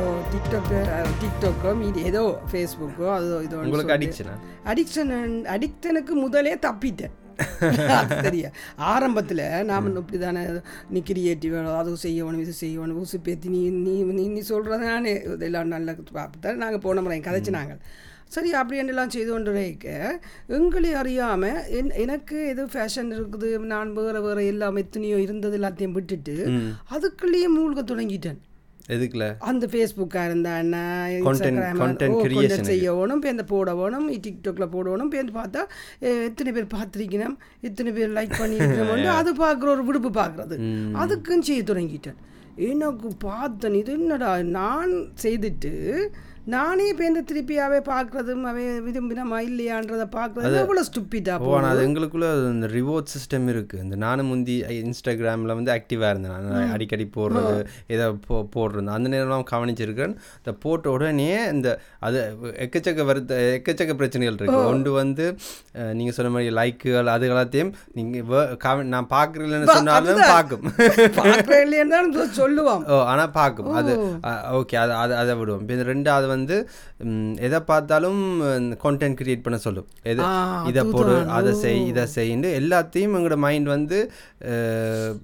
ஓ TikTok டிக்டாக்கோ மீடி ஏதோ ஃபேஸ்புக்கோ அதோ இதோ உங்களுக்கு அடிக்ஷனா அடிக்ஷன் அடிக்ஷனுக்கு முதலே தப்பிட்டேன் சரியா ஆரம்பத்தில் நாம் இப்படி தானே நீ கிரியேட்டிவ் அது செய்யணும் இது செய்யணும் ஊசி பேத்தி நீ நீ நீ நீ சொல்கிறது நானே இதெல்லாம் நல்ல பார்த்து நாங்கள் போன முறை கதைச்சு நாங்கள் சரி அப்படி என்னெல்லாம் செய்து கொண்டு இருக்க எங்களை அறியாமல் என் எனக்கு எது ஃபேஷன் இருக்குது நான் வேறு வேறு எல்லாம் எத்தனையோ இருந்தது எல்லாத்தையும் விட்டுட்டு அதுக்குள்ளேயே மூழ்க தொடங்கிட்டேன் எதுக்குல? அந்த ஃபேஸ்புக்காக இருந்தா என்ன? Content செய்யணும் இப்போ இந்த போடணும் டிக்டாக்ல போடணும் இப்போ பார்த்தா எத்தனை பேர் பார்த்துருக்கணும் எத்தனை பேர் லைக் பண்ணியிருக்கணும் அது பார்க்குற ஒரு விடுப்பு பார்க்குறது. அதுக்கும் செய்ய தொடங்கிட்டேன். எனக்கு பார்த்தேன் இது என்னடா நான் செய்துட்டு நானே இப்போ இந்த திருப்பியாவே பார்க்குறதும் அவன் விரும்பினமா இல்லையான்றதை பார்க்குறது எவ்வளோ ஸ்டுப்பிட்டா ஓ ஆனால் அது எங்களுக்குள்ள இந்த ரிவார்ட் சிஸ்டம் இருக்குது இந்த நானும் முந்தி இன்ஸ்டாகிராமில் வந்து ஆக்டிவாக இருந்தேன். நான் அடிக்கடி போடுறது ஏதோ போ போடுறது. அந்த நேரம்லாம் கவனிச்சிருக்கேன். இந்த போட்ட உடனே இந்த அது எக்கச்சக்க வருத்த எக்கச்சக்க பிரச்சனைகள் இருக்குது ஒன்று வந்து நீங்கள் சொன்ன மாதிரி லைக்குகள் அது எல்லாத்தையும் நீங்கள் நான் பார்க்குறீங்களன்னு சொன்னாலும் பார்க்கும். பார்க்குறேன் சொல்லுவான் ஓ ஆனால் பார்க்கும். அது ஓகே. அது அது அதை விடுவோம். இப்போ ரெண்டாவது வந்து எதை பார்த்தாலும் கான்டென்ட் கிரியேட் பண்ண சொல்லும். எது இதை போடு அதை செய் இதை செய்யின்னு எல்லாத்தையும் எங்களோட மைண்ட் வந்து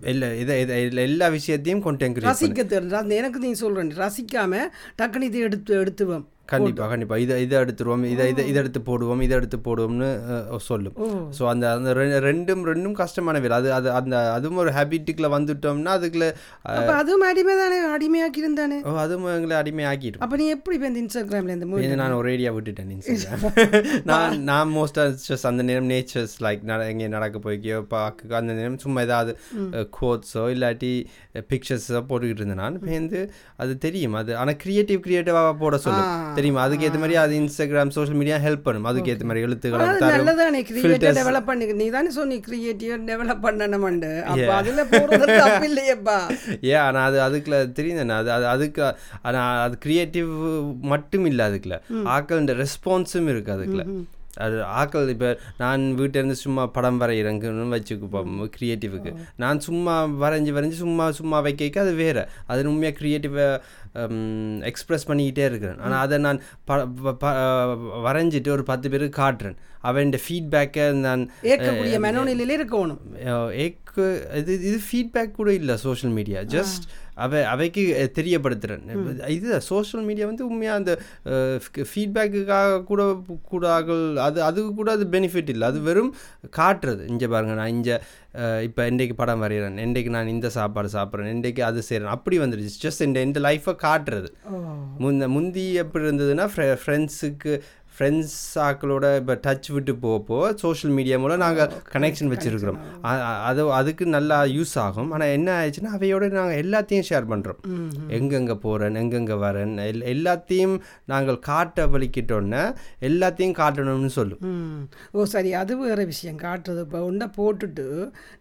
எல்லா இதை இதை எல்லா- விஷயத்தையும் கான்டென்ட் கிரியேட் ரசிக்க எனக்கு நீ சொல்கிறேன் ரசிக்காம டக்குனு இதை எடுத்து எடுத்துவோம். கண்டிப்பாக கண்டிப்பாக இதை இதை எடுத்துருவோம் இதை இதை இதை எடுத்து போடுவோம் இதை எடுத்து போடுவோம்னு சொல்லும். ஸோ அந்த அந்த ரெண்டும் ரெண்டும் கஷ்டமான வேலை. அது அது அந்த அதுவும் ஒரு ஹேபிட்டுக்குள்ள வந்துட்டோம்னா அதுக்குள்ள அதுவும் அடிமை தானே? அடிமையாக்கி இருந்தானே ஓ, அதுவும் எங்களை அடிமை ஆக்கிடும் அப்போ நீ எப்படி இப்போ இந்த இன்ஸ்டாகிராமில் இந்த மூவி நான் ஒரு ஏரியா விட்டுட்டேன் இன்ஸ்டாகிராம் நான் நான் மோஸ்ட்டாக ஜஸ்ட் அந்த நேரம் நேச்சர்ஸ் லைக் நட எங்கே நடக்க போய்க்கோ பார்க்க அந்த நேரம் சும்மா ஏதாவது கோட்ஸோ இல்லாட்டி பிக்சர்ஸோ போட்டுக்கிட்டு இருந்தேன். நான் இப்போ வந்து அது தெரியும். அது ஆனால் க்ரியேட்டிவ் க்ரியேட்டிவாக போட சொல்லும். தெரியுமா. அதுக்கு ஏற்ற மாதிரி அது இன்ஸ்டாகிராம் சோஷியல் மீடியா ஹெல்ப் பண்ணும். அதுக்கு ஏற்ற மாதிரி எழுத்துக்களை நல்லதானே. கிரியேட்டிவ். டெவலப் பண்ணி. நீ தானே சொன்னி கிரியேட்டிவ் டெவலப் பண்ணணும்ண்டு அப்போ அதில் போகிறது தப்பு இல்லையப்பா. ஏன் ஆனால் அது அதுக்குள்ள தெரியுது அது அது அதுக்கு ஆனால் அது க்ரியேட்டிவ் மட்டும் இல்லை அதுக்குள்ள ஆக்கள் ரெஸ்பான்ஸும் இருக்குது அதுக்குள்ள அது ஆக்கள் இப்போ நான் வீட்டிலேருந்து சும்மா படம் வரைகிறேங்கன்னு வச்சுக்குப்போம் க்ரியேட்டிவுக்கு நான் சும்மா வரைஞ்சி வரைஞ்சி சும்மா சும்மா வைக்க அது வேறு. அது உண்மையாக க்ரியேட்டிவை எக்ஸ்ப்ரெஸ் பண்ணிக்கிட்டே இருக்கிறேன். ஆனால் அதை நான் ப வரைஞ்சிட்டு ஒரு பத்து பேருக்கு காட்டுறேன். அவன் ஃபீட்பேக்கை நான் ஏற்கக்கூடிய மனோநிலையில இருக்கணும். ஏக்கு இது இது ஃபீட்பேக் கூட இல்லை சோஷியல் மீடியா ஜஸ்ட் அவை அவைக்கு தெரியப்படுத்துகிறேன் இது சோஷியல் மீடியா வந்து உண்மையாக அந்த ஃபீட்பேக்குக்காக கூட கூட ஆகல் அது அதுக்கு கூட அது பெனிஃபிட் இல்லை. அது வெறும் காட்டுறது. இங்கே பாருங்க நான் இங்கே இப்போ இன்றைக்கு படம் வரைகிறேன் இன்றைக்கு நான் இந்த சாப்பாடு சாப்பிட்றேன் இன்றைக்கு அது செய்கிறேன் அப்படி வந்துடுச்சு ஜஸ்ட் இந்த இந்த லைஃப்பை காட்டுறது. முந்த முந்தி எப்படி இருந்ததுன்னா ஃப்ரெண்ட்ஸுக்கு ஃப்ரெண்ட்ஸ் ஆக்களோட இப்போ டச் விட்டு போக போக சோஷியல் மீடியா மூலம் நாங்கள் கனெக்ஷன் வச்சுருக்கிறோம். அது அதுக்கு நல்லா யூஸ் ஆகும். ஆனால் என்ன ஆயிடுச்சுன்னா அவையோட நாங்கள் எல்லாத்தையும் ஷேர் பண்ணுறோம் எங்கெங்கே போகிறேன் எங்கெங்கே வரேன் எல் எல்லாத்தையும் நாங்கள் காட்ட வலிக்கிட்டோன்னே எல்லாத்தையும் காட்டணும்னு சொல்லும். ஓ சரி அது வேறு விஷயம். காட்டுறது இப்போ உண்டை போட்டுட்டு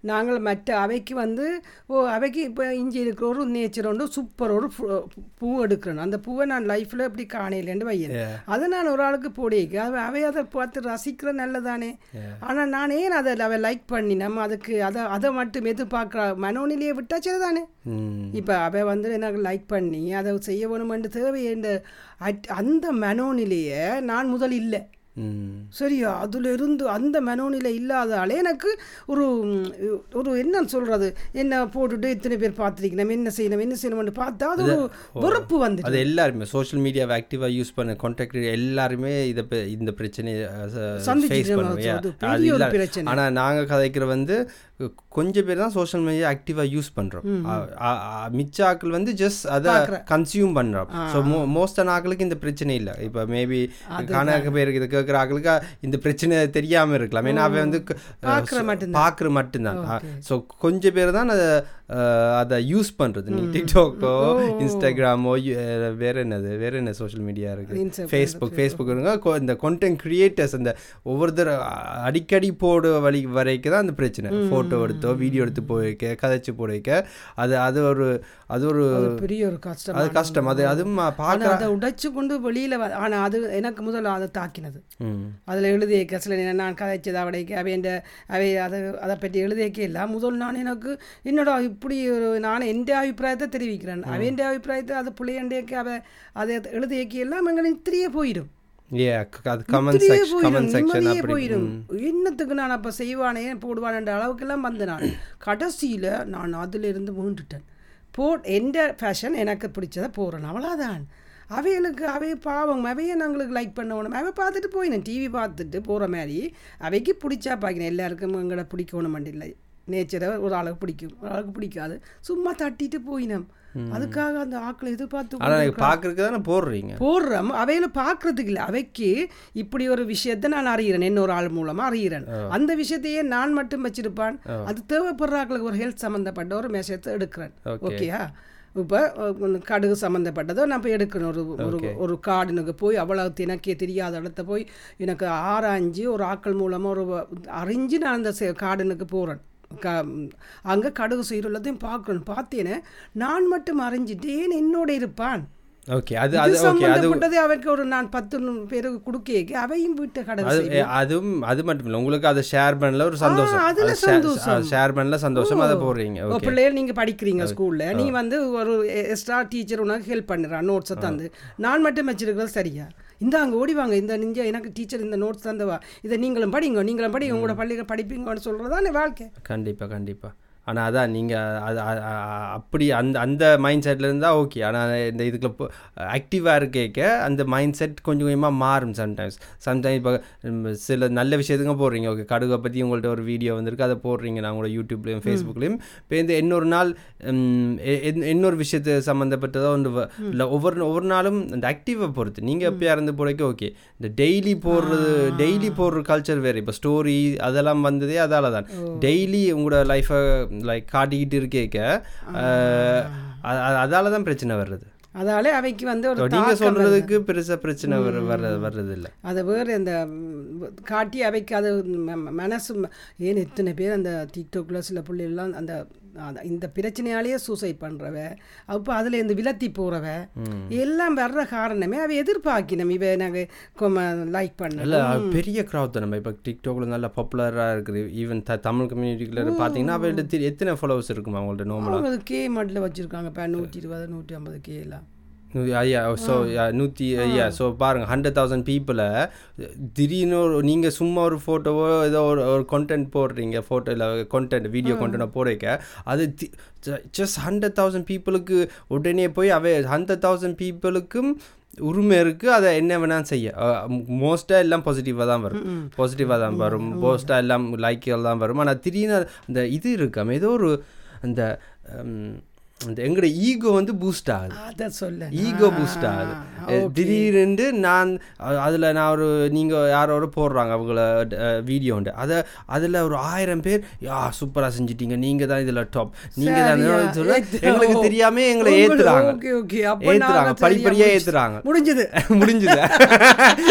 நாங்கள் மற்ற அவைக்கு வந்து ஓ அவைக்கு இப்போ இஞ்சி இருக்கிற ஒரு நேச்சர் உண்டு சூப்பர் ஒரு பூ- பூ எடுக்கிறேன் அந்த பூவை நான் லைஃப்பில் இப்படி காணையிலேருந்து வையேன். அதை நான் ஒரு ஆளுக்கு போடிக்க அவ அவை அதை பார்த்து ரசிக்கிற நல்லதானே. ஆனால் நான் ஏன் அதை அவ லைக் பண்ணி நம்ம அதுக்கு அதை அதை மட்டும் எதிர்பார்க்குற? மனோநிலையை விட்டா ம். இப்போ அவ வந்து எனக்கு லைக் பண்ணி அதை செய்ய வேணுமென்று தேவையென்ற அட்- அந்த மனோநிலையை நான் முதல் இல்லை. சரியா? அதுல இருந்து அந்த மனோநிலை இல்லாதாலே எனக்கு ஒரு ஒரு என்ன சொல்றது? என்ன போட்டுட்டு இத்தனை பேர் பார்த்துருக்கணும் என்ன செய்யணும்? என்ன செய்யணும்னு பார்த்தா அது ஒரு வெறுப்பு வந்துட்டு அது எல்லாருமே சோஷியல் மீடியாவை ஆக்டிவாக யூஸ் பண்ண கான்டாக்ட் எல்லாருமே இதை இந்த பிரச்சனையை. பிரச்சனை. ஆனா நாங்க கதைக்கிற வந்து கொஞ்சம் பேர் தான் சோஷியல் மீடியா ஆக்டிவாக யூஸ் அ- மிச்ச ஆக்கள் வந்து ஜஸ்ட் அதை கன்சியூம் பண்றோம். ஸோ மோஸ்டான ஆக்களுக்கு இந்த பிரச்சனை இல்லை. இப்போ மேபி கணக்கு பேருக்கு இது கேட்குற ஆக்களுக்கு இந்த பிரச்சனை தெரியாம இருக்கலாம். ஏன்னா அவன் வந்து பார்க்கிற மட்டும்தான். ஸோ கொஞ்சம் பேர் தான் அதை அதை யூஸ் பண்றது. நீ டிக்டாக்கோ இன்ஸ்டாகிராமோ வேற என்னது? வேற என்ன சோஷியல் மீடியா இருக்கு? Instagram, ஃபேஸ்புக் ஃபேஸ்புக் இந்த content கிரியேட்டர்ஸ் அந்த ஒவ்வொருத்தர் அடிக்கடி போட வழி வரைக்கும் தான் அந்த பிரச்சனை. ஃபோட்டோ எடுத்தோ வீடியோ எடுத்து போய்க்க கதைச்சு போட வைக்க அது அது ஒரு அது ஒரு அது பெரிய ஒரு கஷ்டம் அது கஷ்டம். அது அதுவும் ஆனா பார்க்க அதை உடைச்சு கொண்டு வெளியில ஆனா அது எனக்கு முதல்ல அதை தாக்கினது. அதில் எழுதியக்க சில நேரம் நான் கதைச்சது அவடைக்கு அவையண்ட அவை அதை அதை பற்றி எழுதியக்க எல்லாம் முதல் நான் எனக்கு என்னடா இப்படி ஒரு நான் எந்த அபிப்பிராயத்தை தெரிவிக்கிறேன்? அவையண்ட அபிப்பிராயத்தை அது பிள்ளையண்டேக்கு அவ அதை எழுதியக்க எல்லாம் எங்களுக்கு தெரிய போயிடும். அது கமெண்ட் நிம்மதியே செக்ஷன் போயிடும், கமெண்ட் செக்ஷன் நிம்மதியே அப்படி போயிடும். என்னத்துக்கு நான் அப்போ செய்வானே போடுவானன்ற அளவுக்கெல்லாம் வந்த நான். கடைசியில் நான் அதிலிருந்து மீண்டுட்டேன். போ எந்த ஃபேஷன் எனக்கு பிடிச்சதை போகிறேன் அவ்வளோதான் அவைகளுக்கு அவை பாவம் அவையை நாங்களுக்கு லைக் பண்ணணும். அவை பார்த்துட்டு போயினேன் டிவி பார்த்துட்டு போகிற மாதிரி. அவைக்கு பிடிச்சா பார்க்கணும் எல்லாருக்கும் எங்களை பிடிக்கணும் இல்லை. நேச்சரை ஒரு ஆளுக்கு பிடிக்கும். ஒரு ஆளுக்கு பிடிக்காது. சும்மா தட்டிட்டு போயினோம். அதுக்காக அந்த ஆக்களை எதிர்பார்த்து பார்க்குறதுக்கு தானே போடுறீங்க? போடுறோம். அவையில பார்க்கறதுக்கு இல்லை. அவைக்கு இப்படி ஒரு விஷயத்தை நான் அறிகிறேன். இன்னொரு ஆள் மூலமா அறிகிறேன். அந்த விஷயத்தையே நான் மட்டும் வச்சிருப்பான். அது தேவைப்படுற ஆட்களுக்கு ஒரு ஹெல்த் சம்மந்தப்பட்ட ஒரு மெசேஜை எடுக்கிறேன். ஓகேயா இப்போ கடுகு சம்மந்தப்பட்டதோ நான் போய் எடுக்கணும் ஒரு ஒரு ஒரு கார்டனுக்கு போய் அவ்வளவு எனக்கே தெரியாத இடத்த போய் எனக்கு ஆராய்ஞ்சு ஒரு ஆட்கள் மூலமாக ஒரு அறிஞ்சு நான் அந்த கார்டனுக்கு போகிறேன் க அங்கே கடுகு செய்கிறதையும் பார்க்கணும். பார்த்தேனே நான் மட்டும் அறிஞ்சிட்டு ஏன் என்னோட இருப்பான். ஓகே அது அது ஓகே அது அவருக்கு ஒரு நான் பத்து பேருக்கு கொடுக்க அவையும் வீட்டு கடை அதுவும் அது மட்டும் இல்லை. உங்களுக்கு அதை ஷேர் பண்ணல ஒரு சந்தோஷம். அதுல சந்தோஷம். ஷேர் பண்ணல சந்தோஷம். அதை போடுறீங்க. ஓகே. பிள்ளைகள் நீங்க படிக்கிறீங்க ஸ்கூல்ல நீ வந்து ஒரு எக்ஸ்ட்ரா டீச்சர் உனக்கு ஹெல்ப் பண்ணுறான் நோட்ஸை தந்து. நான் மட்டும் வச்சிருக்கிறது சரியா? இந்த அங்கே ஓடி வாங்க இந்த நிஞ்ச எனக்கு டீச்சர் இந்த நோட்ஸ் தந்தவா. இதை நீங்களும் படிங்க நீங்களும் படிங்க உங்களோட பள்ளிகள் படிப்பீங்கன்னு சொல்கிறதானே வாழ்க்கை. கண்டிப்பாக கண்டிப்பாக ஆனால் அதான் நீங்கள் அது அப்படி அந்த அந்த மைண்ட் செட்டில் இருந்தால் ஓகே ஆனால் இந்த இதுக்குள்ள ஆக்டிவாக இருக்கேக்க அந்த மைண்ட் செட் கொஞ்சம் கொஞ்சமாக மாறும் சம்டைம்ஸ் சம்டைம்ஸ் இப்போ சில நல்ல விஷயத்துங்க போடுறீங்க. ஓகே கடுகை பற்றி உங்கள்ட்ட ஒரு வீடியோ வந்திருக்கு. அதை போடுறீங்க. நான் உங்களோட யூடியூப்லேயும் ஃபேஸ்புக்லேயும் இப்போ இந்த இன்னொரு நாள் இன்னொரு விஷயத்து சம்மந்தப்பட்டதோ ஒன்று இல்லை ஒவ்வொரு ஒவ்வொரு நாளும் அந்த ஆக்டிவை பொறுத்து நீங்கள் எப்போயா இருந்து போடைக்க ஓகே இந்த டெய்லி போடுறது டெய்லி போடுற கல்ச்சர் வேறு. இப்போ ஸ்டோரி அதெல்லாம் வந்ததே அதால தான். டெய்லி உங்களோட லைஃப்பை லைக் காட்டிக்கிட்டு இருக்கேக்க. அதால தான் பிரச்சனை வர்றது. அதாலே அவைக்கு வந்து ஒரு நீங்க. சொல்றதுக்கு பெருசா பிரச்சனை வர வர வர்றது இல்லை அதை வேறு அந்த ம், காட்டி அவைக்கு அது மனசு ஏன் எத்தனை பேர் அந்த டிக்டாக்ல சில பிள்ளைகள்லாம் அந்த அந்த- இந்த பிரச்சனையாலேயே சூசைட் பண்ணுறவ அப்போ அதில் இந்த விலத்தி போகிறவ எல்லாம் வர்ற காரணமே அவ எதிர்பார்க்கணும். இவ நாங்கள் லைக் பண்ணல பெரிய க்ரௌட் நம்ம இப்போ டிக்டாக்ல நல்லா பாப்புலரா இருக்குது. ஈவன் த தமிழ் கம்யூனிட்டிக்குள்ள பார்த்தீங்கன்னா தெரி- எத்தனை ஃபாலோவர்ஸ் இருக்குமா அவங்கள்ட்ட அவங்க கே மட்டில் வச்சுருக்காங்க. இப்போ நூற்றி இருபது நூற்றி ஐம்பது கே எல்லாம். ஐயா ஸோ நூற்றி ஐயா ஸோ பாருங்கள் ஹண்ட்ரட் தௌசண்ட் பீப்புளை திடீர்னு ஒரு நீங்கள் சும்மா ஒரு ஃபோட்டோவோ ஏதோ ஒரு ஒரு கண்டென்ட் போடுறீங்க ஃபோட்டோ இல்லை கண்டென்ட் வீடியோ கண்டென்ட் போடுறீங்க அது ஜஸ்ட் ஹண்ட்ரட் தௌசண்ட் பீப்புளுக்கு உடனே போய் அவை ஹண்ட்ரட் தௌசண்ட் பீப்புளுக்கும் உரிமை இருக்குது அதை என்ன வேணாலும் செய்ய. மோஸ்ட்டாக எல்லாம் பாசிட்டிவாக தான் வரும். பாசிட்டிவாக தான் வரும். மோஸ்ட்டாக எல்லாம் லைக்குகள் தான் வரும். ஆனால் திடீர்னு அந்த இது இருக்காம ஏதோ ஒரு அந்த அந்த எங்களோட ஈகோ வந்து பூஸ்ட் ஆகுது. அதை சொல்ல ஈகோ பூஸ்ட் ஆகுது. திடீர்னு நான் அதுல நான் ஒரு நீங்க யாரோட போடுறாங்க அவங்கள வீடியோ உண்டு. அதை அதுல ஒரு ஆயிரம் பேர் யா சூப்பரா செஞ்சிட்டீங்க. நீங்க தான் இதுல டாப் நீங்க தான் சொல்ல எங்களுக்கு தெரியாம எங்களை உங்களுக்கு- ஏத்துறாங்க. Okay okay. அப்போ ஏத்துறாங்க. நாங்க படிப்படியா சரியா ஏத்துறாங்க. முடிஞ்சது. முடிஞ்சுது.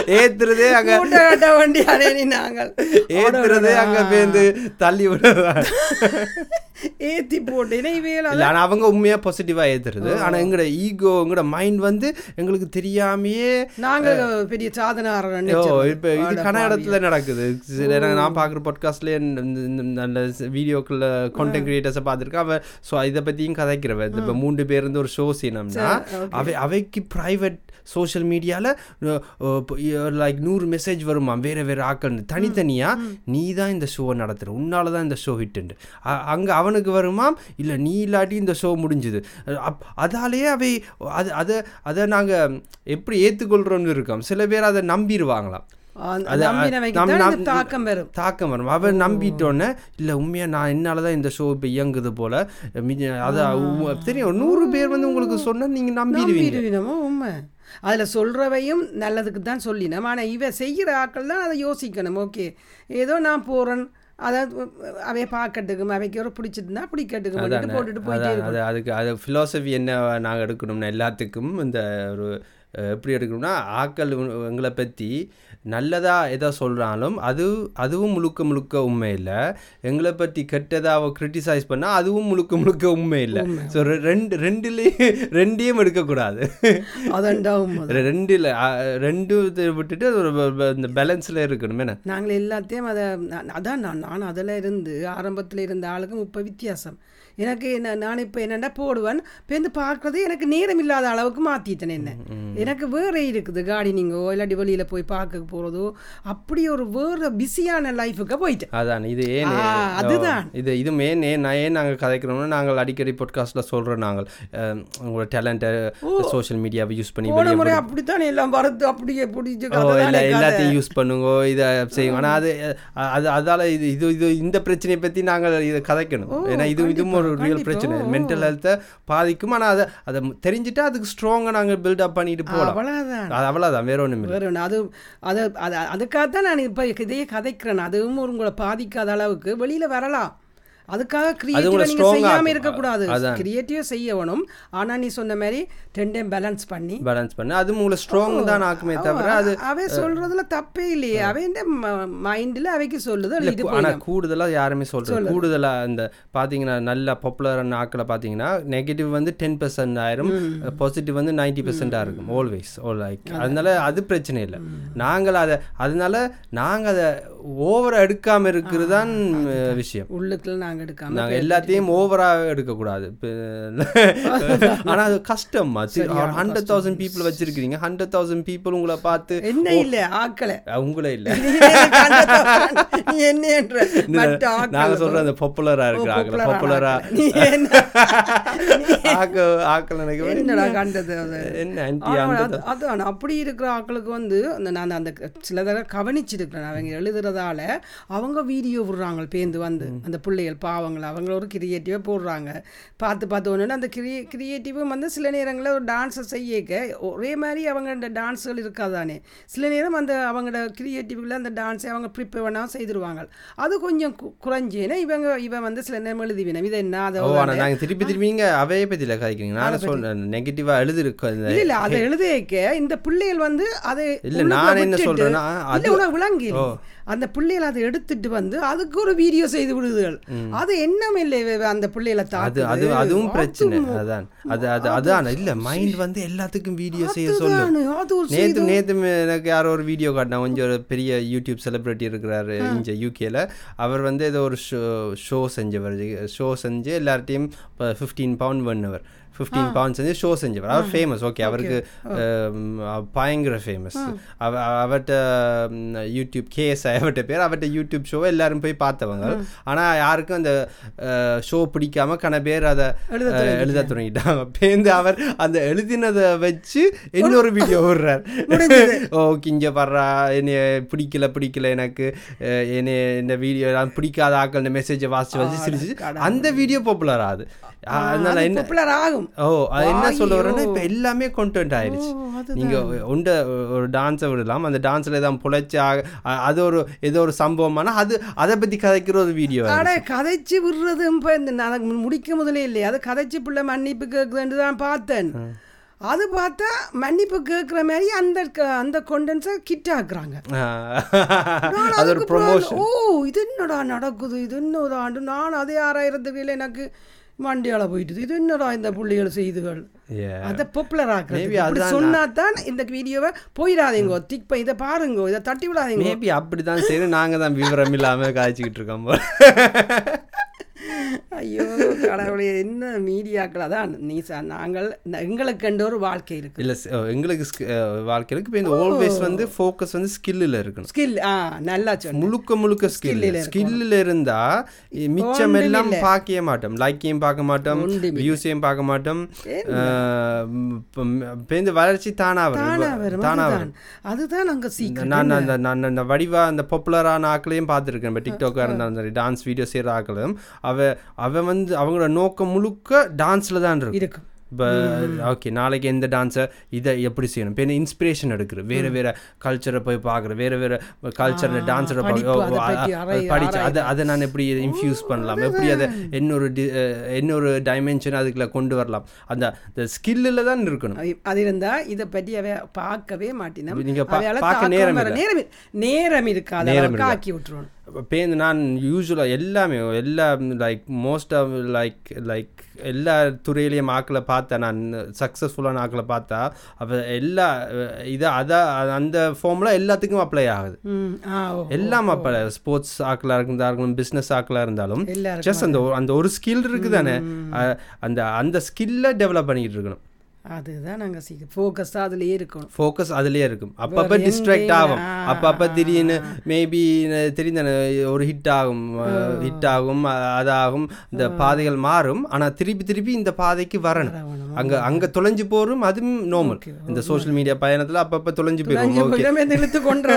ஏத்துறதே அங்க வண்டி நாங்கள். ஏத்துறதே அங்க பேந்து தள்ளி விடுறாங்க. ஏத்தி போட்டு. இவையில் இல்ல ஆனா அவங்க உண்மையா பாசிட்டிவா ஏத்துறது. ஆனா எங்களோட ஈகோ எங்களோட மைண்ட் வந்து எங்களுக்கு தெரியாமையே நாங்கள் பெரிய சாதனாரன் இப்போ இது கன்னடத்துல நடக்குது. நான் பார்க்குற பாட்காஸ்ட்லேயே நல்ல வீடியோக்குள்ள கான்டென்ட் கிரியேட்டர்ஸை பார்த்துருக்கேன். அவ ஸோ இதை பற்றியும் கதைக்கிறவ. இந்த இப்போ மூன்று பேர் இருந்து ஒரு ஷோ செய்யணும்னா அவை அவைக்கு ப்ரைவேட் சோஷியல் மீடியாவில் லைக் நூறு மெசேஜ் வருமா? வேற வேற ஆக்கள் தனித்தனியாக நீ தான் இந்த ஷோவை நடத்துகிற உன்னால தான் இந்த ஷோ ஹிட்டுண்டு அங்கே அவனுக்கு வருமாம்? இல்லை நீ இல்லாட்டி இந்த ஷோ முடிஞ்சுது. அப் அதாலேயே அவை அது அதை அதை நாங்கள் எப்படி ஏற்றுக்கொள்கிறோம்னு இருக்கோம். சில பேர் அதை நம்பிடுவாங்களாம் தாக்கம் வரும். தாக்கம் வரும். அவன் நம்பிட்டோன்னே இல்லை உண்மையாக நான் என்னால் தான் இந்த ஷோ இப்போ இயங்குது போல். அதான் தெரியும். நூறு பேர் வந்து உங்களுக்கு சொன்னால் நீங்கள் நம்பிடுவீங்க. உண்மை. அதில் சொல்கிறவையும் நல்லதுக்கு தான் சொல்லினோம். ஆனால் இவ செய்கிற ஆட்கள் தான் அதை யோசிக்கணும். ஓகே. ஏதோ நான் போகிறேன் அதை அவைய பார்க்கட்டுக்கும் அவைக்கு ஒரு பிடிச்சிருந்தா பிடிக்கட்டுக்கும் போட்டுட்டு போயிட்டே அதுக்கு அது ஃபிலாசபி என்ன நாங்கள் எடுக்கணும்னா எல்லாத்துக்கும் இந்த ஒரு எப்படி எடுக்கணும்னா ஆக்கள் எங்களை பற்றி நல்லதா எதோ சொல்கிறாலும் அது அதுவும் முழுக்க முழுக்க உண்மை இல்லை. எங்களை பற்றி கெட்டதாக கிரிட்டிசைஸ் பண்ணால் அதுவும் முழுக்க முழுக்க உண்மை இல்லை. ஸோ ரெண்டு ரெண்டுலேயும் ரெண்டையும் எடுக்கக்கூடாது. ரெண்டில் ரெண்டு இதை விட்டுட்டு இந்த பேலன்ஸில் இருக்கணும். என்ன? நாங்கள் எல்லாத்தையும் அதை அதான் நான் நான் அதில் இருந்து ஆரம்பத்தில் இருந்த ஆளுக்கும் இப்போ வித்தியாசம். எனக்கு என்ன நான் இப்போ என்னென்னா போடுவேன்? பேருந்து பார்க்குறது எனக்கு நேரம் இல்லாத அளவுக்கு மாற்றிட்டேன் என்ன. எனக்கு வேற இருக்குது கார்டனிங்கோ இல்லாட்டி வெளியில் போய் பார்க்க போகிறதோ அப்படி ஒரு வேறு பிஸியான லைஃபுக்கு போயிட்டேன். அதான் இது ஏன் அதுதான். இது இது ஏன் நான் ஏன் நாங்கள் கதைக்கிறோம்னா நாங்கள் அடிக்கடி பாட்காஸ்ட்டில் சொல்கிறோம் நாங்கள். உங்களோட டேலண்ட்டை சோஷியல் மீடியாவை யூஸ் பண்ணி போன முறை அப்படித்தான் எல்லாம் வரது அப்படியே பிடிச்சி எல்லாத்தையும் யூஸ் பண்ணுங்க இதை செய்யுங்க ஆனால் அது அது அதால் இது இது இது இந்த பிரச்சனையை பற்றி நாங்கள் இதை கதைக்கணும். ஏன்னா இது இதுவும் ஒரு ரியல் பிரச்சனை. மென்டல் ஹெல்த்தை பாதிக்கும். ஆனால் அதை அதை தெரிஞ்சுட்டா அதுக்கு ஸ்ட்ராங்காக நாங்கள் பில்டப் பண்ணிட்டு போகலாம் அவ்வளோதான் அது அவ்வளோதான் வேற ஒன்றும் வேற ஒன்று அது அது அது அதுக்காகத்தான் நான் இப்போ இதையே கதைக்கிறேன். அதுவும் உங்களை பாதிக்காத அளவுக்கு வெளியில் வரலாம். அதுக்காக கிரியேட்டிவ் செய்யாமல் ஆக்கும். இருக்கக்கூடாது. அதான். கிரியேட்டிவாக செய்யணும் ஆனால் நீ சொன்ன மாதிரி ரெண்டையும் பேலன்ஸ் பண்ணி. பேலன்ஸ் பண்ணு. அது உங்களை ஸ்ட்ராங் தான் ஆக்குமே தவிர அது அவன் சொல்றதுல தப்பே இல்லையே. அவன் மைண்டில் அவைக்கு சொல்லுது ஆனால் கூடுதலாக யாருமே சொல்கிறது கூடுதலாக இந்த பார்த்தீங்கன்னா நல்ல பாப்புலரான ஆக்களை பார்த்தீங்கன்னா நெகட்டிவ் வந்து டென் பெர்சன்ட் ஆயிரும் பாசிட்டிவ் வந்து நைன்டி பெர்சென்டாக இருக்கும். ஆல்வேஸ் ஓ லைக் அதனால அது பிரச்சனை இல்லை. நாங்கள் அதை அதனால நாங்கள் அதை ஓவரா எடுக்காமல் இருக்கிறது தான் விஷயம். உள்ளுக்குள்ள நாங்கள் எடுக்காம நாங்கள் எல்லாத்தையும் ஓவராக எடுக்கக்கூடாது. ஆனால் அது கஷ்டம் ஹண்ட்ரட் தௌசண்ட் பீப்புள் வச்சிருக்கிறீங்க. ஹண்ட்ரட் தௌசண்ட் பீப்புள் உங்களை பார்த்து என்ன இல்லை ஆக்களை. உங்களே இல்லை. நீ எனக்கு அந்த- நீ என்ன என்ற மற்ற நாங்கள் ஆக்கள் சொல்கிறோம் அந்த பாப்புலராக இருக்கிறாங்க பாப்புலராக நீ என்ன? ஆக்க ஆக்கள் எனக்கு வந்து என்னடா கண்டது என்ன அதான் அப்படி இருக்கிற ஆட்களுக்கு வந்து அந்த நான் அந்த சில தடவை கவனிச்சிருக்கிறேன். அவங்க எழுதுறதால அவங்க வீடியோ விடுறாங்க பேந்து வந்து அந்த பிள்ளைகள் பாவங்கள்? அவங்க ஒரு கிரியேட்டிவாக போடுறாங்க. பார்த்து பார்த்து ஒன்று அந்த கிரியே கிரியேட்டிவும் வந்து சில நேரங்களில் ஒரு டான்ஸை செய்யக்க ஒரே மாதிரி அவங்க அந்த டான்ஸுகள் இருக்காதானே? சில நேரம் அந்த அவங்களோட கிரியேட்டிவில் அந்த டான்ஸை அவங்க ப்ரிப்பேர் பண்ணால் செய்திருவாங்க. அது கொஞ்சம் குறைஞ்சேன்னா இவங்க இவன் வந்து சில நேரம் எழுதிவினேன் இது என்ன அதை நாங்கள் திருப்பி திருப்பி நீங்க அவைய பற்றியில் கதைக்கிறீங்க. நான் சொல்றேன்? நெகட்டிவாக எழுதிருக்கோம் இல்ல இல்ல அதை எழுதிக்க இந்த பிள்ளைகள் வந்து அதை இல்ல, நான் என்ன இல்ல அது- விளங்கி அந்த பிள்ளைகள் அதை எடுத்துட்டு வந்து அதுக்கு ஒரு வீடியோ செய்து விடுதுகள். அது என்னமே இல்லை இவ- அந்த பிள்ளைகளை அது தாக்குது. அது அதுவும் பிரச்சனை. அதான். அது அது அதான் இல்ல மைண்ட் வந்து எல்லாத்துக்கும் வீடியோ செய்ய சொல்லு. நேத்து நேத்து எனக்கு யாரோ ஒரு வீடியோ காட்டினா கொஞ்சம் ஒரு பெரிய யூடியூப் செலிபிரிட்டி இருக்கிறாரு இங்க யூகேல அவர் வந்து ஏதோ ஒரு ஷோ ஷோ செஞ்சவர். ஷோ செஞ்சு எல்லார்ட்டையும் ஃபிஃப்டீன் பவுண்ட் பண்ணவர் ஃபிஃப்டீன் பவுண்ட் செஞ்சு ஷோ செஞ்சவர் அவர் ஃபேமஸ் ஓகே அவருக்கு அம், அவ- பயங்கர ஃபேமஸ் அவ அவர்கிட்ட யூடியூப் கேஎஸ் அவர்கிட்ட பேர் அவர்கிட்ட யூடியூப் ஷோவை எல்லாரும் போய் பார்த்தவங்க. ஆனா யாருக்கும் அந்த ஷோ பிடிக்காம கன பேர் அதை எழுத தொடங்கிட்டாங்க பேருந்து அவர் அந்த எழுதினதை வச்சு இன்னொரு வீடியோ விடுறார். ஓ கிஞ்ச படுறா என்னைய பிடிக்கல பிடிக்கல எனக்கு. என்னைய இந்த வீடியோ பிடிக்காத ஆக்கள் இந்த மெசேஜை வாசிச்சு வாசிச்சு சிரிச்சு அந்த வீடியோ பாப்புலர் ஆகுது அதனால என்ன பாப்புலர் ஆகும். ஓ அது என்ன சொல்ல வரேன்னா இப்போ எல்லாமே கொண்டென்ட் ஆயிடுச்சு நீங்க உண்ட ஒரு டான்ஸை விடலாம். அந்த டான்ஸ்ல ஏதாவது புழைச்சி அது ஒரு ஏதோ ஒரு சம்பவமானா அது அதை பத்தி கதைக்கிற ஒரு வீடியோ அட கதைச்சு விடுறது இப்போ இந்த முடிக்க முதலே இல்லையா. அது கதைச்சு பிள்ளை மன்னிப்பு கேட்குதுன்னு தான் பார்த்தேன். அது பார்த்தா மன்னிப்பு கேட்குற மாதிரி அந்த அந்த கொண்டன்ஸை கிட்ட ஆக்குறாங்க. ஓ இது என்னடா நடக்குது? இது இன்னொரு ஆண்டு? நான் அதே ஆறாயிரத்துக்கு எனக்கு மண்டியால போயிட்டுது. இது என்னடா இந்த புள்ளிகள் செய்துகள்? அதை பாப்புலர் ஆக்குறது. அப்படி சொன்னா தான் இந்த வீடியோவை போயிடாதீங்க. திக் இதை பாருங்க. இதை தட்டி விடாதீங்க. மேபி அப்படிதான் சரி நாங்க தான் விவரம் இல்லாம காய்ச்சிக்கிட்டு இருக்கோம். போல. ஐயோ கடவுளே என்ன மீடியாக்கள்? அதான் நீ நாங்கள் ந- எங்களுக்கென்று ஒரு வாழ்க்கை இருக்கு. இல்ல எங்களுக்கு அஹ் வாழ்க்கையில இப்போ இந்த ஆல்வேஸ் வந்து ஃபோக்கஸ் வந்து ஸ்கில்லில் இருக்கணும். ஸ்கில் ஆ நல்லா முழுக்க முழுக்க ஸ்கில் ஸ்கில்லில் இருந்தா மிச்சம் எல்லாம் பார்க்கவே மாட்டோம். லைக்கையும் பார்க்க மாட்டோம். வியூஸையும் பார்க்க மாட்டோம். இப்ப இந்த வளர்ச்சி தானா தானா வரும். தானா அதுதான். வரும். அதுதான் அங்க சீக்கிரம் நான் அந்த நான் அந்த வடிவா அந்த பாப்புலரான ஆக்களையும் பார்த்துருக்கேன். இப்போ டிக்டாக்காக இருந்தாலும் சரி டான்ஸ் வீடியோ செய்கிற ஆக்களும். அவ அவ வந்து அவங்களோட நோக்கம் முழுக்க டான்ஸில் தான் இருக்கும். இப்போ ஓகே நாளைக்கு எந்த டான்ஸை இதை எப்படி செய்யணும்? இப்போ இன்ஸ்பிரேஷன் எடுக்கிற வேறு வேறு கல்ச்சரை போய் பார்க்குற வேறு வேறு கல்ச்சரில் டான்ஸரை படிச்சு அதை அதை நான் எப்படி இன்ஃப்யூஸ் பண்ணலாம்? எப்படி அதை இன்னொரு இன்னொரு டைமென்ஷன் அதுக்குள்ள கொண்டு வரலாம்? அந்த ஸ்கில்லில் தான் இருக்கணும். அது- அது இருந்தா இதை பற்றி அவ பார்க்கவே மாட்டினோம். நீங்க பா- அவையால பார்க்க நேரம். நேரம் நேரம் இருக்காது. ஆக்கி விட்டுருவோம் பேருந்து நான் யூஸ்வலாக எல்லாமே எல்லா like most of like like எல்லா துறையிலையும் ஆக்களை பார்த்தேன் நான். சக்ஸஸ்ஃபுல்லான ஆக்களை பார்த்தா அப்போ எல்லா இதை அதை அந்த ஃபார்முலா எல்லாத்துக்கும் அப்ளை ஆகுது. எல்லாம் அப்போ ஸ்போர்ட்ஸ் ஆக்களாக இருந்தா இருக்கணும் பிஸ்னஸ் ஆக்களாக இருந்தாலும் ஜஸ்ட் அந்த அந்த ஒரு ஸ்கில் இருக்குது தானே அந்த அந்த ஸ்கில்லை டெவலப் பண்ணிக்கிட்டு இருக்கணும். அதுதான் நாங்க சீக்கிரம். ஃபோக்கஸ்டாக அதுலயே இருக்கணும். ஃபோக்கஸ் அதுலயே இருக்கும். அப்பப்போ டிஸ்ட்ராக்ட் ஆகும். அப்பப்போ திடீர்னு மேபி தெரிந்தானே ஒரு ஹிட் ஆகும். ஹிட் ஆகும். அதாகும். இந்த பாதைகள் மாறும். ஆனா திருப்பி திருப்பி இந்த பாதைக்கு வரணும். அங்க அங்க தொலைஞ்சு போறோம். அதுவும் நார்மல் இந்த சோஷியல் மீடியா பயணத்துல அப்பப்ப தொலைஞ்சு போயிடும். இழுத்து கொண்டு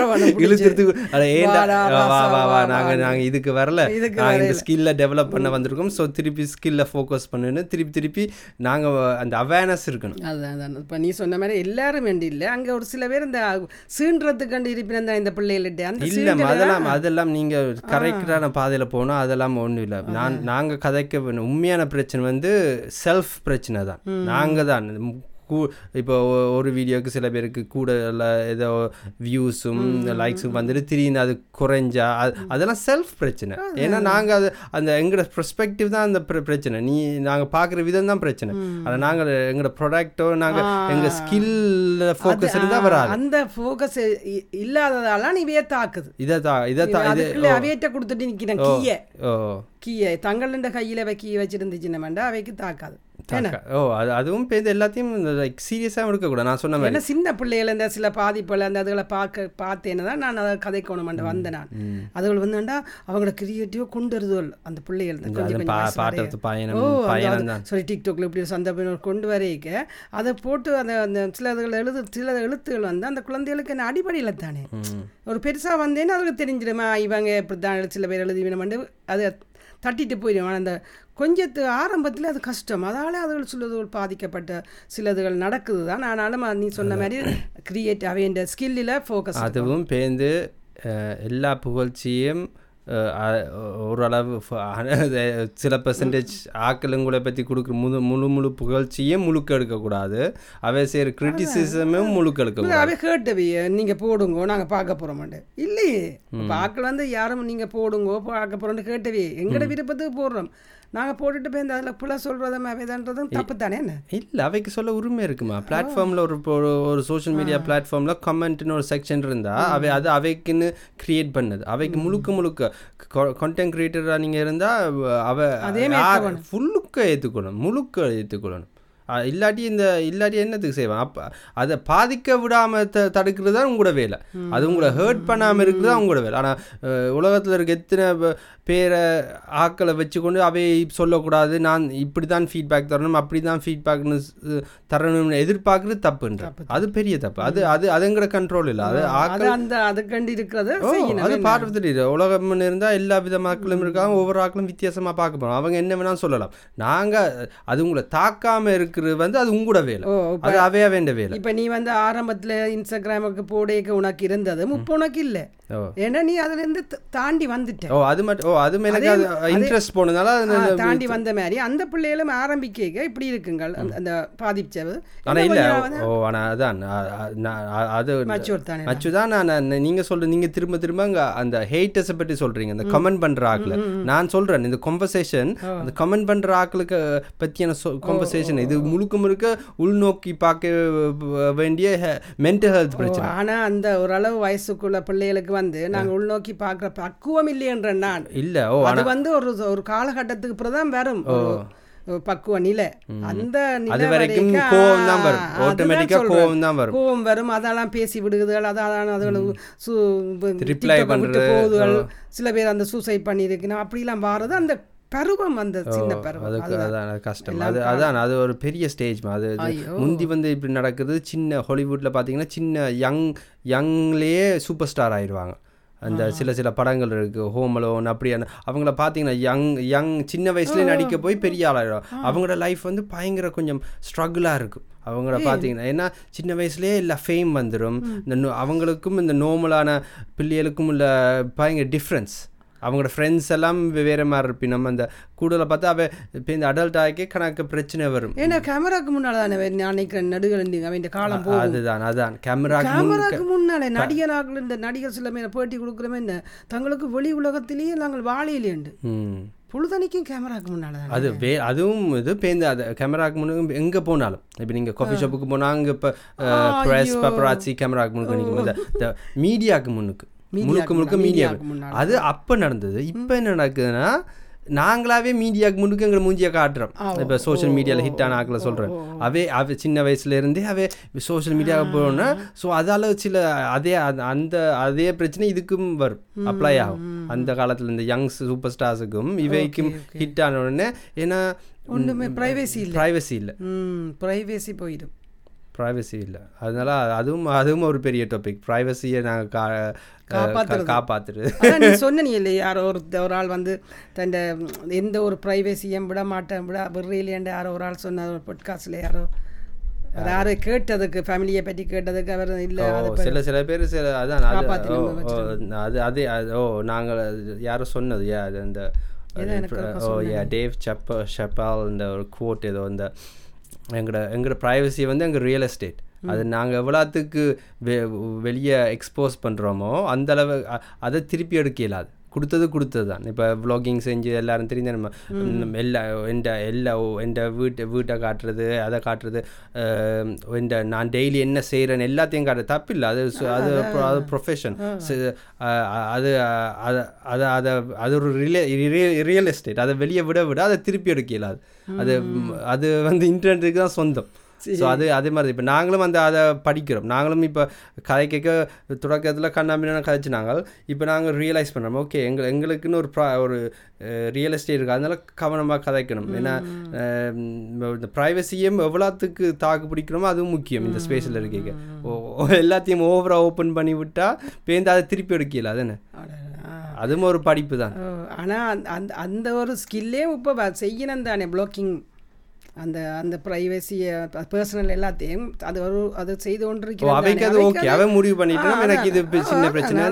ஏன்டா வாடா, வா வா வா. வா, நாங்க வா. நாங்க இதுக்கு வரல. இதுக்கு நாங்க இந்த. ஸ்கில்ல டெவலப் பண்ண வந்திருக்கோம். ஸோ திருப்பி ஸ்கில்ல ஃபோக்கஸ் பண்ணுன்னு திருப்பி திருப்பி நாங்க அந்த அவேர்னஸ் இருக்கணும். அதான் அதான். இப்போ நீ சொன்ன மாதிரி எல்லாரும் வேண்டி இல்லை அங்கே ஒரு சில பேர் இந்த சீன்றதுக்கு கண்டு இருப்பினா இந்த பிள்ளைகள்ட்ட அந்த இல்ல அதெல்லாம் அதெல்லாம் நீங்க கரெக்டான பாதையில போனா அதெல்லாம் ஒண்ணும் இல்ல. நான் நாங்க கதைக்க. உண்மையான பிரச்சனை வந்து செல்ஃப் பிரச்சனை தான். நாங்க தான். கூ- இப்போ ஒரு வீடியோக்கு சில பேருக்கு கூட ஏதோ வியூஸும் லைக்ஸும் வந்துட்டு திடீர்னு அது குறைஞ்சா அது- அதெல்லாம் செல்ஃப் பிரச்சனை. ஏன்னா நாங்க அது அந்த எங்களோட பெர்ஸ்பெக்டிவ் தான் அந்த பிர- பிரச்சனை. நீ நாங்க பாக்குற விதம் தான் பிரச்சனை. அதை நாங்க எங்களோட ப்ராடக்டோ நாங்க எங்க ஸ்கில் ஃபோக்கஸ் இருந்தா வராது. அந்த ஃபோக்கஸ் இல்லாததால நீ வே தாக்குது இதை தான் இதை தான் இது அவையிட்ட கொடுத்துட்டு நிக்கிறேன் கீய. ஓ. கீய தங்களின் கையில வை கீ வச்சிருந்துச்சுன்னா அவைக்கு தாக்காது. ஓ அது அதுவும் இப்போ எல்லாத்தையும் லைக் சீரியஸாக எடுக்கக்கூடாது நான் சொன்ன மாதிரி. சின்ன பிள்ளைகள் இந்த சில பாதிப்புகள் அந்த அதுகளை பார்க்க பார்த்தேன்னு தான் நான் அதை கதைக்கணும் வந்தேன் நான். அதுகள் வந்துண்டா அவங்களோட கிரியேட்டிவாக கொண்டு வருதுகள் அந்த பிள்ளைகள் ஓ, sorry டிக்டாக்ல இப்படி சந்தர்ப்பம் கொண்டு வரைக்க அதை போட்டு அந்த அந்த சில இதுகள் எழுது சில எழுத்துகள் வந்து அந்த குழந்தைகளுக்கு என்ன அடிப்படையில் தானே. ஒரு பெருசாக வந்தேன்னா அதுக்கு தெரிஞ்சிடுமா? இவங்க இப்படி தான் சில பேர் எழுதி வேணுமெண்டு அதை தட்டிட்டு போயிடும் அந்த கொஞ்சத்து ஆரம்பத்தில் அது கஷ்டம். அதால அதுகள் சிலதுகள் பாதிக்கப்பட்ட சிலதுகள் நடக்குது தான் ஆனாலும் நீ சொன்ன மாதிரி கிரியேட் அவைய ஸ்கில்லில் ஃபோக்கஸ் அதுவும் பேருந்து எல்லா புகழ்ச்சியும் ஓரளவு சில பெர்சன்டேஜ் ஆக்களுங்களை பற்றி கொடுக்குற முழு முழு முழு புகழ்ச்சியும் முழுக்க எடுக்கக்கூடாது. அவை செய்கிற கிரிட்டிசிசமும் முழுக்க எடுக்கக்கூடாது. அவை கேட்டவையே நீங்கள் போடுங்கோ நாங்கள் பார்க்க போகிறோமாண்டு இல்லையே. பார்க்கல வந்து யாரும் நீங்கள் போடுங்கோ பார்க்க போகிறோன்னு கேட்டவே எங்களோட விருப்பத்துக்கு போடுறோம். நாங்கள் போட்டுட்டு போய் இந்த அதில் புள்ள சொல்கிறதும் அவைதான்றதும் தப்பு தானே என்ன? இல்லை அவைக்கு சொல்ல உரிமை இருக்குமா? பிளாட்ஃபார்மில் ஒரு ஒரு சோஷியல் மீடியா பிளாட்ஃபார்மில் கமெண்ட்னு ஒரு செக்ஷன் இருந்தால் அவை அது அவைக்குன்னு கிரியேட் பண்ணது. அவைக்கு முழுக்க முழுக்க கண்டென்ட் கிரியேட்டராக நீங்கள் இருந்தால் அவ அதே ஃபுல்லுக்க ஏற்றுக்கணும் முழுக்க ஏற்றுக்கொள்ளணும் இல்லாட்டி இந்த இல்லாட்டி என்னத்துக்கு செய்வான்? அப்போ அதை பாதிக்க விடாமல் த தடுக்கிறது தான் உங்களோட வேலை. அது உங்களை ஹர்ட் பண்ணாமல் இருக்கிறது தான் உங்களோட வேலை. ஆனால் உலகத்தில் இருக்க எத்தனை பேரை ஆக்களை வச்சுக்கொண்டு அவை சொல்லக்கூடாது. நான் இப்படி தான் ஃபீட்பேக் தரணும் அப்படி தான் ஃபீட்பேக்னு தரணும்னு எதிர்பார்க்குறது தப்புன்ற. அது பெரிய தப்பு. அது அது அதுங்கிற கண்ட்ரோல் இல்லை. அது ஆக்கள் அது அந்த அதுக்கண்டு இருக்கிறத அது என்ன? பார்ட் ஆஃப் த உலகம் இருந்தால் எல்லா வித மக்களும் இருக்காங்க ஒவ்வொரு ஆக்களும் வித்தியாசமாக பார்க்க போகிறோம் அவங்க என்ன வேணாலும் சொல்லலாம். நாங்கள் அது உங்களை தாக்காமல் இருக்கிறது வந்து அது உங்களோட வேலை. அது அவையா வேண்ட வேலை. இப்போ நீ வந்து ஆரம்பத்தில் இன்ஸ்டாகிராமுக்கு போடேக்க உனக்கு இருந்தது. இப்போ உனக்கு இல்லை. ஏன்னா நீ அதுலேருந்து த- தாண்டி வந்துட்ட. ஓ அது மட்டும் ஓ அது அது இன்ட்ரெஸ்ட் போனதுனால தாண்டி வந்த மாதிரி. அந்த பிள்ளைகளும் ஆரம்பிக்க இப்படி இருக்குங்கள். அந்த- பாதிச்சது ஆனா இல்ல ஓ ஆனா அதான் அது மச்சூர் தானே நான்? நீங்க சொல்ற நீங்க திரும்ப திரும்ப அங்க அந்த ஹேட்டர்ஸை பற்றி சொல்றீங்க அந்த கமெண்ட் பண்ற ஆக்கள் நான் சொல்றேன் இந்த கான்வர்சேஷன் அந்த கமெண்ட் பண்ற ஆக்களுக்கு பத்தியான கான்வர்சேஷன் இது முழுக்க முழுக்க உள்நோக்கி பார்க்க வேண்டிய மென்டல் ஹெல்த் பிரச்சனை. ஆனா அந்த ஓரளவு வயசுக்குள்ள பிள்ளைகளுக்கு வந்து நாங்க உள்நோக்கி பார்க்குற பக்குவம் இல்லையன்ற நான். இல்ல ஓ அது வந்து ஒரு ஒரு காலகட்டத்துக்கு அப்புறம் தான் வரும். பக்குவ நிலை. அந்த நிலை வரைக்கும் கோவம் தான் வரும். ஆட்டோமேட்டிக்கா. கோவம் தான் வரும். கோவம் வரும். அதெல்லாம் பேசி விடுகுதுகள் அதான் அதுகளை சு Reply TikTok-அ விட்டு பண்றது, போகுதுகள். சில பேர் அந்த சூசைட் பண்ணியிருக்கணும் அப்படிலாம் வாரது. அந்த பருவம் அந்த சின்ன பருவம். அதுக்கு அதுதான். அதான் அது கஷ்டம். அது அதான் அது ஒரு பெரிய ஸ்டேஜ் அது. முந்தி வந்து இப்படி நடக்குது சின்ன ஹாலிவுட்டில் பார்த்தீங்கன்னா சின்ன யங் யங்லேயே சூப்பர் ஸ்டார் ஆயிடுவாங்க அந்த சில சில படங்கள் இருக்கு. ஹோம் அலோன் அப்படியான அவங்கள பார்த்தீங்கன்னா யங் யங் சின்ன வயசுலேயே நடிக்க போய் பெரிய ஆளாயிடும் அவங்களோட லைஃப் வந்து பயங்கர கொஞ்சம் ஸ்ட்ரகிளாக இருக்கும். அவங்கள பார்த்தீங்கன்னா ஏன்னா சின்ன வயசுலேயே இல்லை ஃபேம் வந்துடும் இந்த நோ- அவங்களுக்கும் இந்த நார்மலான பிள்ளைகளுக்கும் உள்ள பயங்கர டிஃப்ரென்ஸ் அவங்களோட ஃப்ரெண்ட்ஸ் எல்லாம் வேற மாதிரி இருப்பி நம்ம அந்த கூடுதலை பார்த்தா அவ இப்போ இந்த அடல்ட் ஆகி கணக்கு பிரச்சனை வரும். ஏன்னா கேமராக்கு முன்னால தானே நான் நினைக்கிறேன் நடுகள் அவன் காலம் போகும். அதுதான் அதான். கேமரா கேமராக்கு முன்னாலே நடிகராக இந்த நடிகர் சில பேர் பேட்டி கொடுக்குறமே என்ன தங்களுக்கு வெளி உலகத்திலேயே நாங்கள் வாழையிலேண்டு பொழுதனைக்கும் கேமராக்கு முன்னால தானே அது வே அதுவும் இது பேருந்து அது கேமராக்கு முன்னாடி எங்கே போனாலும். இப்போ நீங்கள் காஃபி ஷாப்புக்கு போனால் அங்கே இப்போ ப்ரெஸ் பப்பராச்சி கேமராக்கு முன்னுக்கு நிற்கும் இந்த மீடியாவுக்கு முன்னுக்கு. முழுக்க முழுக்க மீடியா. அது அப்போ நடந்தது. இப்போ என்ன நடக்குதுன்னா நாங்களாவே மீடியாவுக்கு முன்னுக்கு எங்களை மூஞ்சியை காட்டுறோம். இப்போ சோஷியல் மீடியாவில் ஹிட் ஆன ஆக்களை சொல்கிறேன் அவே அவ சின்ன வயசுல இருந்தே அவே சோஷியல் மீடியாவுக்கு போனோன்னா ஸோ அதால சில அதே அந்த- அதே பிரச்சனை இதுக்கும் வரும். அப்ளை ஆகும். அந்த காலத்தில் இந்த யங் சூப்பர் ஸ்டார்ஸுக்கும் இவைக்கும் ஹிட் ஆன உடனே ஏன்னா ஒன்றுமே ப்ரைவேசி இல்லை. ப்ரைவசி இல்லை. ப்ரைவேசி போயிடும். ப்ரைவசி இல்லை. அதனால அதுவும் அதுவும் ஒரு பெரிய டாபிக் ப்ரைவசியை நாங்கள் கா. காப்பாற்றுறது அதான் நீ சொன்ன நீ இல்லை யாரோ ஒரு ஒரு ஆள் வந்து தன் எந்த ஒரு ப்ரைவேசியும் விட மாட்டேன் விட விடுறீலேண்டு யாரோ ஒரு ஆள் சொன்ன ஒரு பொட்காஸ்டில் யாரோ யாரோ. கேட்டதுக்கு ஃபேமிலியை பற்றி கேட்டதுக்கு அவர் இல்லை சில சில பேர் சில அதான் அது அது ஓ நாங்கள் யாரும் சொன்னது யா அது அந்த ஓ யா டேவ் செப்ப ஷெப்பால் இந்த ஒரு கோட் ஏதோ இந்த எங்களோட எங்களோட ப்ரைவசி வந்து எங்கள் ரியல் எஸ்டேட் அது நாங்கள் எவ்வளோத்துக்கு வெ வெளியே எக்ஸ்போஸ் பண்ணுறோமோ அந்த அளவு அ- அதை திருப்பி எடுக்க இயலாது. கொடுத்தது கொடுத்தது தான் இப்போ vlogging செஞ்சு எல்லாரும் தெரிஞ்ச நம்ம எல்லா எந்த எல்லா எந்த வீட்டு வீட்டை காட்டுறது அதை காட்டுறது எந்த நான் டெய்லி என்ன செய்கிறேன்னு எல்லாத்தையும் காட்டுறது தப்பில்லை. அது அது அது ப்ரொஃபஷன் அது அது அது அதை அது ஒரு ரியல் ரியல் எஸ்டேட் அதை வெளியே விட விட அதை திருப்பி எடுக்க இயலாது அது அது வந்து இன்டர்நெட்டுக்கு தான் சொந்தம். ஸோ அது அதே மாதிரி இப்போ நாங்களும் அந்த அதை படிக்கிறோம். நாங்களும் இப்போ கதை கேட்க தொடக்கத்தில் கண்ணாமினா கதைச்சு நாங்கள் இப்போ நாங்கள் ரியலைஸ் பண்ணுறோம் ஓகே எங்கள் எங்களுக்குன்னு ஒரு ப்ரா ஒரு ரியல் எஸ்டேட் இருக்குது அதனால கவனமாக கதைக்கணும். ஏன்னா இந்த ப்ரைவசியும் எவ்வளோத்துக்கு தாக்கு பிடிக்கிறோமோ அதுவும் முக்கியம் இந்த ஸ்பேஸில் இருக்க எல்லாத்தையும் ஓவராக ஓப்பன் பண்ணி விட்டால் பேருந்து அதை திருப்பி எடுக்கல. அதுன்னு அதுவும் ஒரு படிப்பு தான். ஆனால் அந்த அந்த ஒரு ஸ்கில்லே இப்போ செய்யணும் தானே ப்ளாக்கிங் அந்த அந்த ப்ரைவசியை பர்சனல் எல்லாத்தையும் அது ஒரு அது செய்து ஓ கொண்டிருக்கிறேன் அவைக்கு அது ஓகே. அவன் முடிவு பண்ணிட்டு எனக்கு இது சின்ன பிரச்சனை.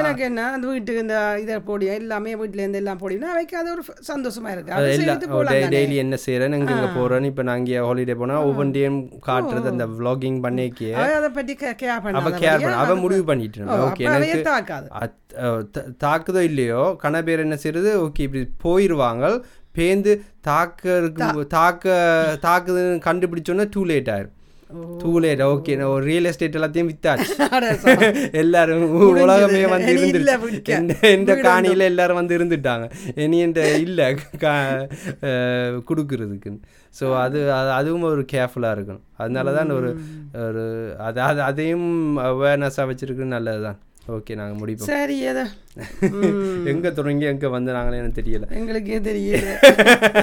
எனக்கு என்ன அந்த வீட்டுக்கு இந்த இதை போடியும் எல்லாமே வீட்டுல இருந்து எல்லாம் போடினா அவைக்கு அது ஒரு சந்தோஷமா இருக்கு. டெய்லி என்ன செய்கிறேன் எங்கே இங்கே போகிறேன்னு இப்போ நான் இங்கே ஹாலிடே போனால் ஒவ்வொன்றையும் காட்டுறது அந்த vlogging பண்ணிக்கே. அதை பற்றி கேர் அவ பண்ணாத கேர் பண்ண அவ அது- முடிவு பண்ணிட்டு ஓகே எனக்கு தாக்காது. தாக்குதோ இல்லையோ கன பேர் என்ன செய்யறது ஓகே இப்படி போயிடுவாங்க பேந்து தாக்க தாக்க தாக்குதுன்னு கண்டுபிடிச்சோன்னே டூ லேட் ஆயிரும். டூ லேட் ஓகே நான் ஒரு ரியல் எஸ்டேட் எல்லாத்தையும் வித்தாச்சு. எல்லாரும் உலகமே வந்து இருந்துட்டு. எந்த எந்த காணியில் எல்லாரும் வந்து இருந்துட்டாங்க. இனி என்ற இல்லை. கொடுக்கறதுக்குன்னு. ஸோ அது அது- அதுவும் ஒரு கேர்ஃபுல்லாக இருக்கணும். அதனால தான் ஒரு ஒரு அது அது அதையும் அவேர்னஸாக வச்சுருக்கு நல்லது தான் ஓகே நாங்கள் முடிப்போம். சரி ஏதோ எங்கே தொடங்கி எங்கே வந்து நாங்களே எனக்கு தெரியல. எங்களுக்கே தெரியல.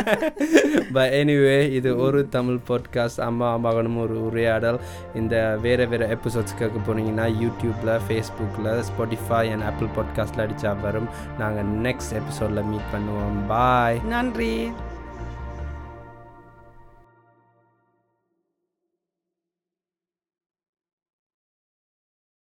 பட் எனிவே இது ஒரு தமிழ் பாட்காஸ்ட் அம்மா மகனும் ஒரு உரையாடல். இந்த வேறு வேறு எபிசோட்ஸ் கேட்க போனீங்கன்னா யூடியூப்பில் ஃபேஸ்புக்கில் ஸ்பாட்டிஃபை அண்ட் ஆப்பிள் பாட்காஸ்ட்டில் அடித்தா வரும். நாங்கள் நெக்ஸ்ட் எபிசோடில் மீட் பண்ணுவோம். பாய் நன்றி.